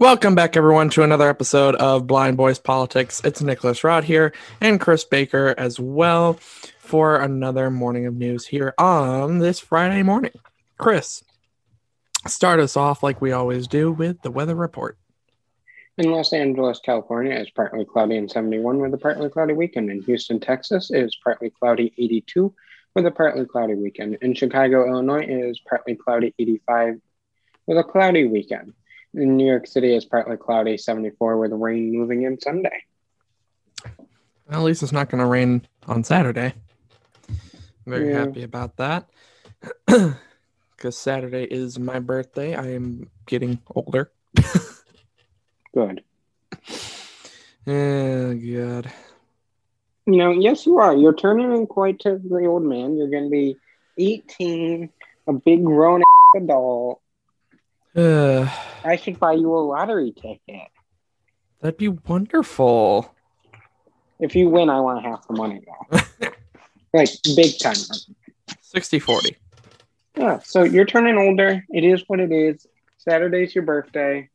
Welcome back, everyone, to another episode of Blind Boys Politics. It's Nicholas Rod here and Chris Baker as well for another morning of news here on this Friday morning. Chris, start us off like we always do with the weather report. In Los Angeles, California, it's partly cloudy and 71 with a partly cloudy weekend. In Houston, Texas, it is partly cloudy 82 with a partly cloudy weekend. In Chicago, Illinois, it is partly cloudy 85 with a cloudy weekend. In New York City, it's partly cloudy 74 with rain moving in Sunday. Well, at least it's not going to rain on Saturday. I'm Very Yeah. happy about that. Because Saturday is my birthday. I am getting older. Good. Oh, God. You know, yes, you are. You're turning in quite to the old man. You're going to be 18, a big grown adult. Uh, I should buy you a lottery ticket. that'd be wonderful. If you win, I want half the money, though. like, big time. 60 40. Yeah, so you're turning older. It is what it is. Saturday's your birthday.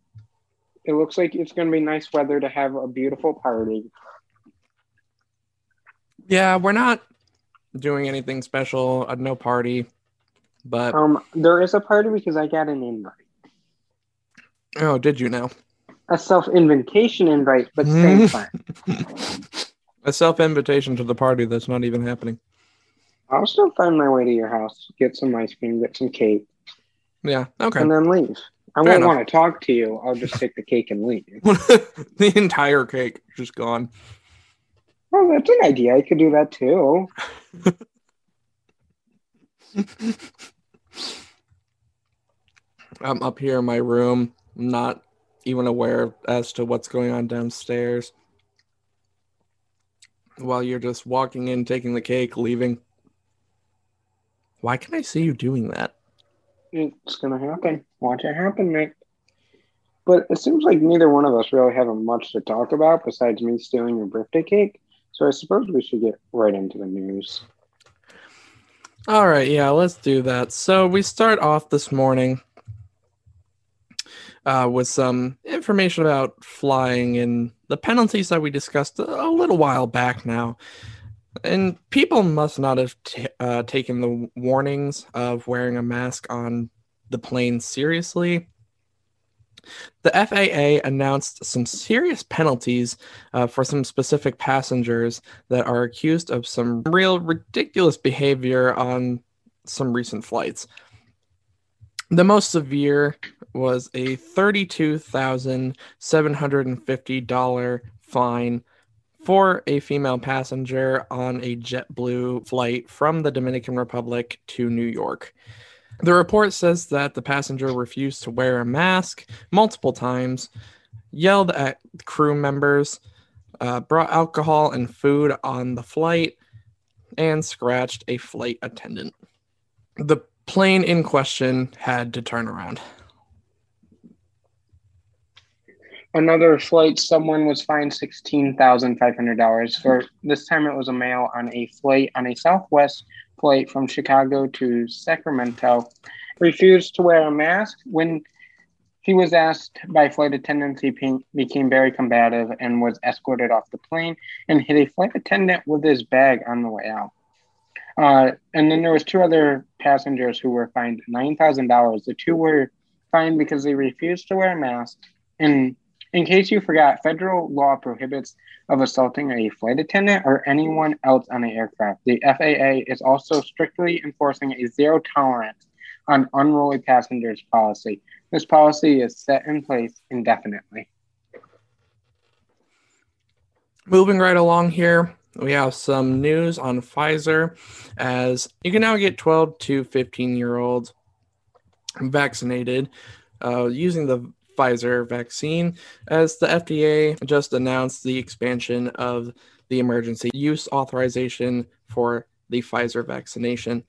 It looks like it's going to be nice weather to have a beautiful party. Yeah, we're not doing anything special. Uh, no party. But, Um, there is a party because I got an invite, oh, did you now? a self-invitation invite, but same mm. time. A self invitation to the party that's not even happening. I'll still find my way to your house, get some ice cream, get some cake, Yeah, okay. and then leave. I Fair won't enough. want to talk to you. I'll just take the cake and leave. the entire cake just gone. Oh, that's an idea. I could do that too. I'm up here in my room, not even aware as to what's going on downstairs. While you're just walking in, taking the cake, leaving. Why can I see you doing that? It's gonna happen. Watch it happen, Nick. But it seems like neither one of us really have much to talk about besides me stealing your birthday cake. So I suppose we should get right into the news. All right, yeah, let's do that. So we start off this morning uh, with some information about flying and the penalties that we discussed a little while back now. And people must not have t- uh, taken the warnings of wearing a mask on the plane seriously. The FAA announced some serious penalties uh, for some specific passengers that are accused of some real ridiculous behavior on some recent flights. The most severe was a $32,750 fine for a female passenger on a JetBlue flight from the Dominican Republic to New York. The report says that the passenger refused to wear a mask multiple times, yelled at crew members, uh, brought alcohol and food on the flight, and scratched a flight attendant. The plane in question had to turn around. Another flight, someone was fined $16,500 for this time it was a male on a flight on a Southwest flight from Chicago to Sacramento. Refused to wear a mask. When he was asked by flight attendants, he became very combative and was escorted off the plane and hit a flight attendant with his bag on the way out. Uh, and then there was two other passengers who were fined $9,000. The two were fined because they refused to wear a mask and in case you forgot, federal law prohibits of assaulting a flight attendant or anyone else on the aircraft. The FAA is also strictly enforcing a zero tolerance on unruly passengers policy. This policy is set in place indefinitely. Moving right along here, we have some news on Pfizer as you can now get 12 to 15 year olds vaccinated uh, using the Pfizer vaccine, as the FDA just announced the expansion of the emergency use authorization for the Pfizer vaccination.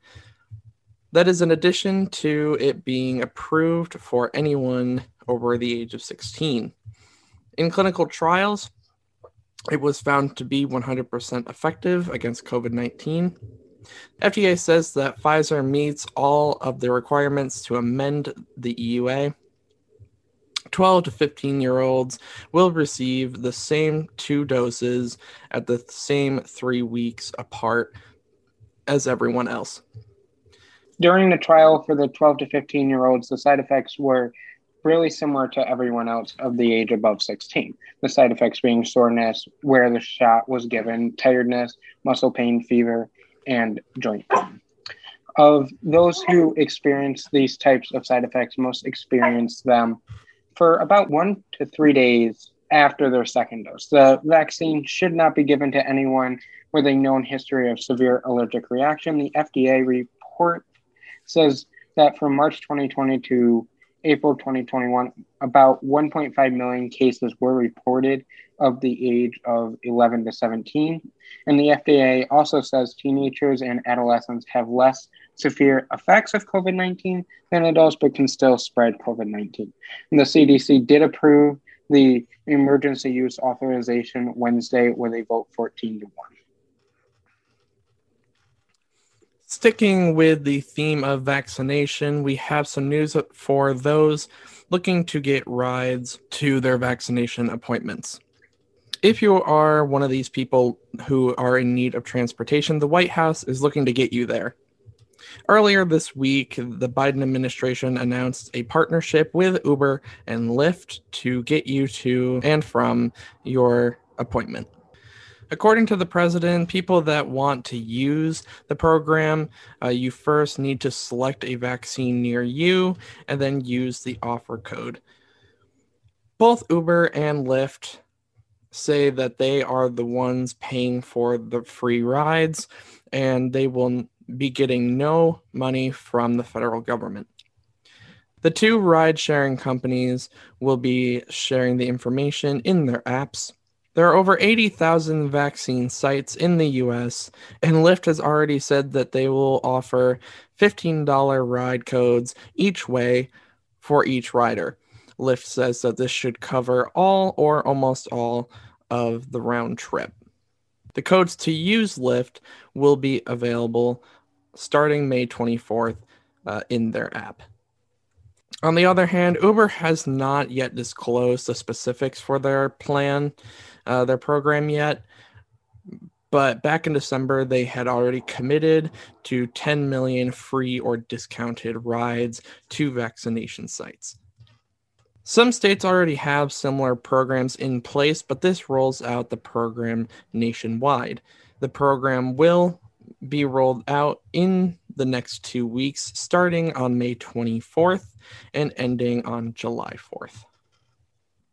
That is in addition to it being approved for anyone over the age of 16. In clinical trials, it was found to be 100% effective against COVID 19. FDA says that Pfizer meets all of the requirements to amend the EUA 12 to 15 year olds will receive the same two doses at the same three weeks apart as everyone else. During the trial for the 12 to 15 year olds, the side effects were really similar to everyone else of the age above 16. The side effects being soreness, where the shot was given, tiredness, muscle pain, fever, and joint pain. Of those who experience these types of side effects, most experience them for about one to three days after their second dose. The vaccine should not be given to anyone with a known history of severe allergic reaction. The FDA report says that from March 2020 to April 2021, about 1.5 million cases were reported of the age of 11 to 17. And the FDA also says teenagers and adolescents have less severe effects of COVID 19 than adults, but can still spread COVID 19. And the CDC did approve the emergency use authorization Wednesday with a vote 14 to 1. Sticking with the theme of vaccination, we have some news for those looking to get rides to their vaccination appointments. If you are one of these people who are in need of transportation, the White House is looking to get you there. Earlier this week, the Biden administration announced a partnership with Uber and Lyft to get you to and from your appointment. According to the president, people that want to use the program, uh, you first need to select a vaccine near you and then use the offer code. Both Uber and Lyft say that they are the ones paying for the free rides and they will be getting no money from the federal government. The two ride sharing companies will be sharing the information in their apps there are over 80,000 vaccine sites in the US, and Lyft has already said that they will offer $15 ride codes each way for each rider. Lyft says that this should cover all or almost all of the round trip. The codes to use Lyft will be available starting May 24th uh, in their app. On the other hand, Uber has not yet disclosed the specifics for their plan uh, their program yet. But back in December, they had already committed to 10 million free or discounted rides to vaccination sites. Some states already have similar programs in place, but this rolls out the program nationwide. The program will be rolled out in the next two weeks, starting on May 24th and ending on July 4th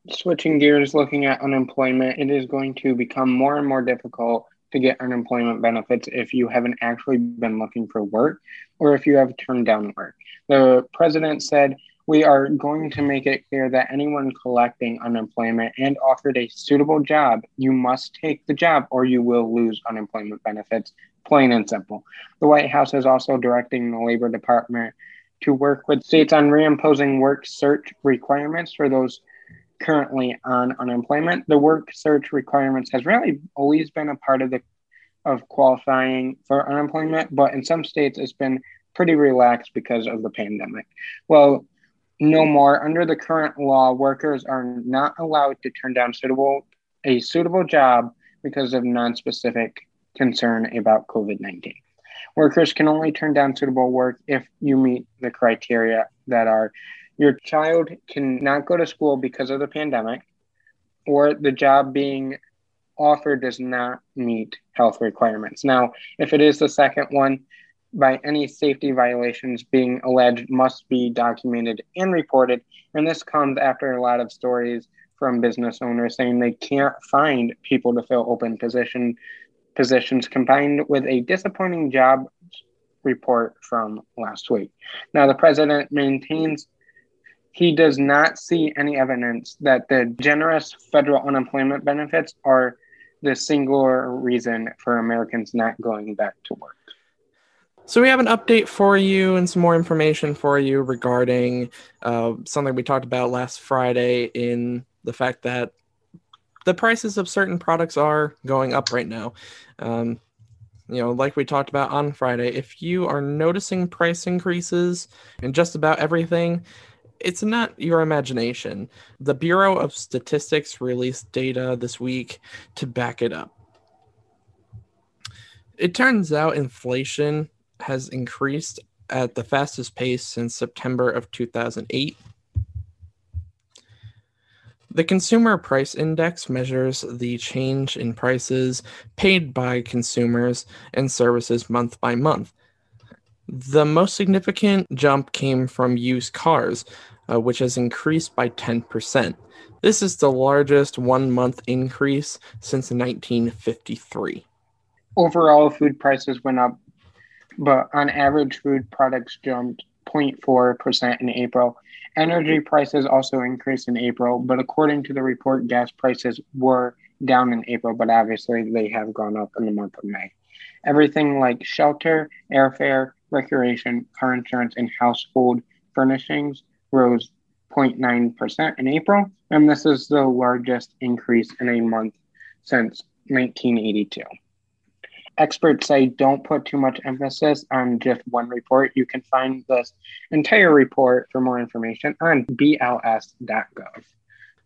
switching gears, looking at unemployment, it is going to become more and more difficult to get unemployment benefits if you haven't actually been looking for work or if you have turned down work. The president said, We are going to make it clear that anyone collecting unemployment and offered a suitable job, you must take the job or you will lose unemployment benefits, plain and simple. The White House is also directing the Labor Department to work with states on reimposing work search requirements for those currently on unemployment. The work search requirements has really always been a part of the of qualifying for unemployment, but in some states it's been pretty relaxed because of the pandemic. Well, no more. Under the current law, workers are not allowed to turn down suitable a suitable job because of non-specific concern about COVID-19. Workers can only turn down suitable work if you meet the criteria that are your child cannot go to school because of the pandemic, or the job being offered does not meet health requirements. Now, if it is the second one, by any safety violations being alleged must be documented and reported. And this comes after a lot of stories from business owners saying they can't find people to fill open position positions combined with a disappointing job report from last week. Now the president maintains he does not see any evidence that the generous federal unemployment benefits are the singular reason for Americans not going back to work. So we have an update for you and some more information for you regarding uh, something we talked about last Friday in the fact that the prices of certain products are going up right now. Um, you know, like we talked about on Friday, if you are noticing price increases in just about everything, it's not your imagination. The Bureau of Statistics released data this week to back it up. It turns out inflation has increased at the fastest pace since September of 2008. The Consumer Price Index measures the change in prices paid by consumers and services month by month. The most significant jump came from used cars, uh, which has increased by 10%. This is the largest one month increase since 1953. Overall, food prices went up, but on average, food products jumped 0.4% in April. Energy prices also increased in April, but according to the report, gas prices were down in April, but obviously they have gone up in the month of May. Everything like shelter, airfare, recreation, car insurance, and household furnishings rose 0.9% in April, and this is the largest increase in a month since 1982. Experts say don't put too much emphasis on just one report. You can find this entire report for more information on bls.gov.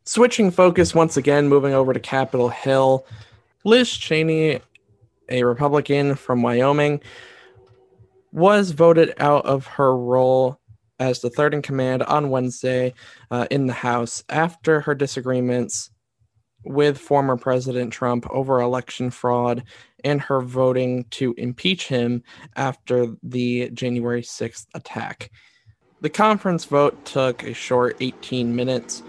Switching focus once again, moving over to Capitol Hill. Liz Cheney, a Republican from Wyoming, was voted out of her role as the third in command on Wednesday uh, in the House after her disagreements with former President Trump over election fraud and her voting to impeach him after the January 6th attack. The conference vote took a short 18 minutes.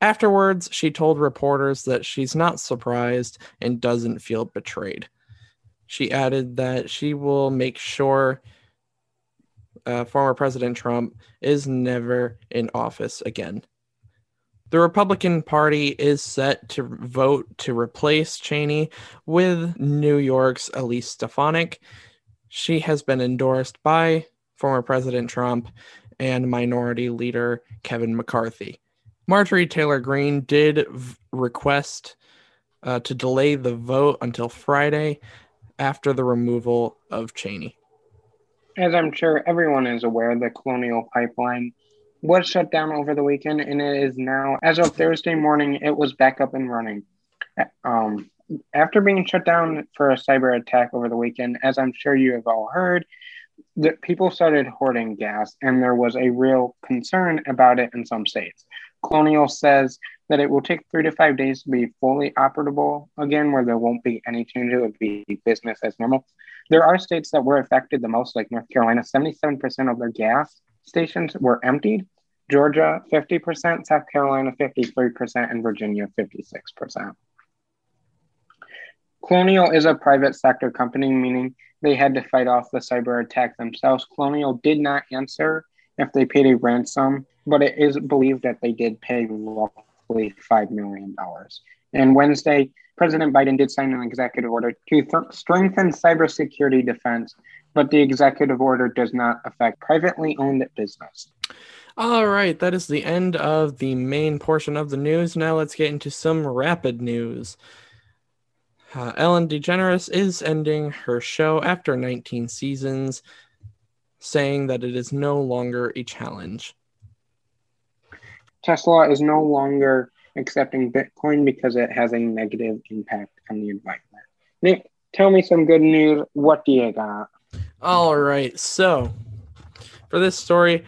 Afterwards, she told reporters that she's not surprised and doesn't feel betrayed. She added that she will make sure uh, former President Trump is never in office again. The Republican Party is set to vote to replace Cheney with New York's Elise Stefanik. She has been endorsed by former President Trump and Minority Leader Kevin McCarthy. Marjorie Taylor Greene did v- request uh, to delay the vote until Friday after the removal of Cheney. As I'm sure everyone is aware, the Colonial Pipeline was shut down over the weekend, and it is now, as of Thursday morning, it was back up and running. Um, after being shut down for a cyber attack over the weekend, as I'm sure you have all heard, that people started hoarding gas, and there was a real concern about it in some states. Colonial says that it will take three to five days to be fully operable again, where there won't be any change. It would be business as normal. There are states that were affected the most, like North Carolina. 77% of their gas stations were emptied. Georgia, 50%, South Carolina, 53%, and Virginia, 56%. Colonial is a private sector company, meaning they had to fight off the cyber attack themselves. Colonial did not answer if they paid a ransom, but it is believed that they did pay roughly $5 million. And Wednesday, President Biden did sign an executive order to th- strengthen cybersecurity defense, but the executive order does not affect privately owned business. All right, that is the end of the main portion of the news. Now let's get into some rapid news. Uh, Ellen DeGeneres is ending her show after 19 seasons, saying that it is no longer a challenge. Tesla is no longer accepting Bitcoin because it has a negative impact on the environment. Nick, tell me some good news. What do you got? All right, so for this story,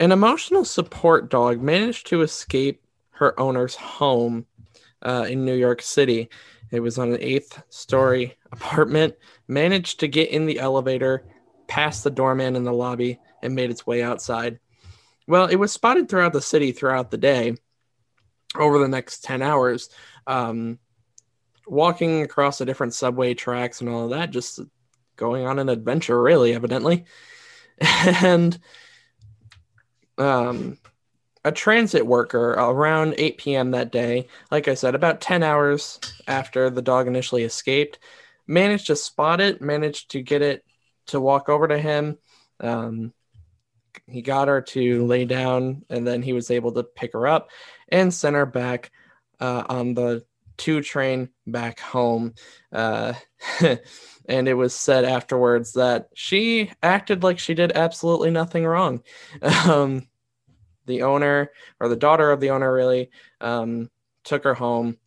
an emotional support dog managed to escape her owner's home uh, in New York City. It was on an eighth story apartment, managed to get in the elevator, past the doorman in the lobby, and made its way outside. Well, it was spotted throughout the city throughout the day over the next 10 hours, um, walking across the different subway tracks and all of that, just going on an adventure, really, evidently. and um, a transit worker around 8 p.m. that day, like I said, about 10 hours after the dog initially escaped, managed to spot it, managed to get it to walk over to him. Um, he got her to lay down, and then he was able to pick her up and send her back uh, on the two train back home. Uh, and it was said afterwards that she acted like she did absolutely nothing wrong. Um, the owner or the daughter of the owner really um, took her home.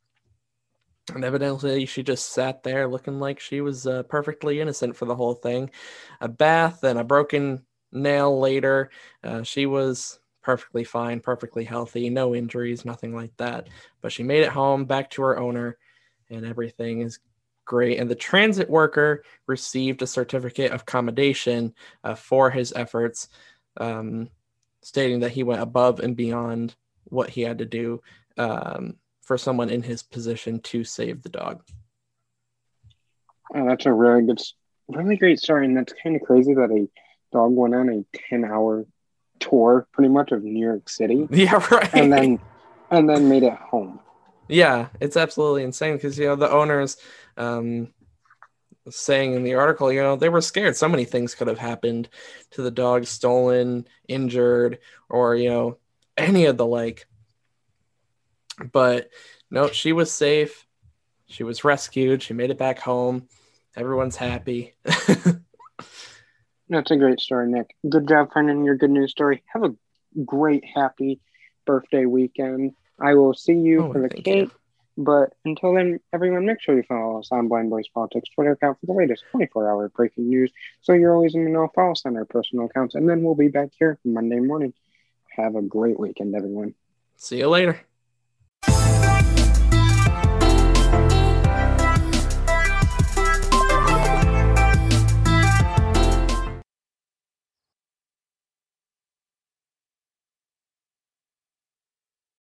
And evidently, she just sat there looking like she was uh, perfectly innocent for the whole thing. A bath and a broken nail later, uh, she was perfectly fine, perfectly healthy, no injuries, nothing like that. But she made it home back to her owner, and everything is great. And the transit worker received a certificate of commendation uh, for his efforts. Um, stating that he went above and beyond what he had to do um, for someone in his position to save the dog. Oh, that's a really good, really great story, and that's kind of crazy that a dog went on a ten-hour tour, pretty much of New York City. Yeah, right. And then, and then made it home. Yeah, it's absolutely insane because you know the owners, um, saying in the article, you know, they were scared. So many things could have happened to the dog, stolen, injured, or, you know, any of the like. But no, she was safe. She was rescued. She made it back home. Everyone's happy. That's a great story, Nick. Good job finding your good news story. Have a great, happy birthday weekend. I will see you oh, for the cake. You. But until then, everyone, make sure you follow us on Blind Boys Politics Twitter account for the latest 24 hour breaking news. So you're always in the know. Follow us on our personal accounts. And then we'll be back here Monday morning. Have a great weekend, everyone. See you later.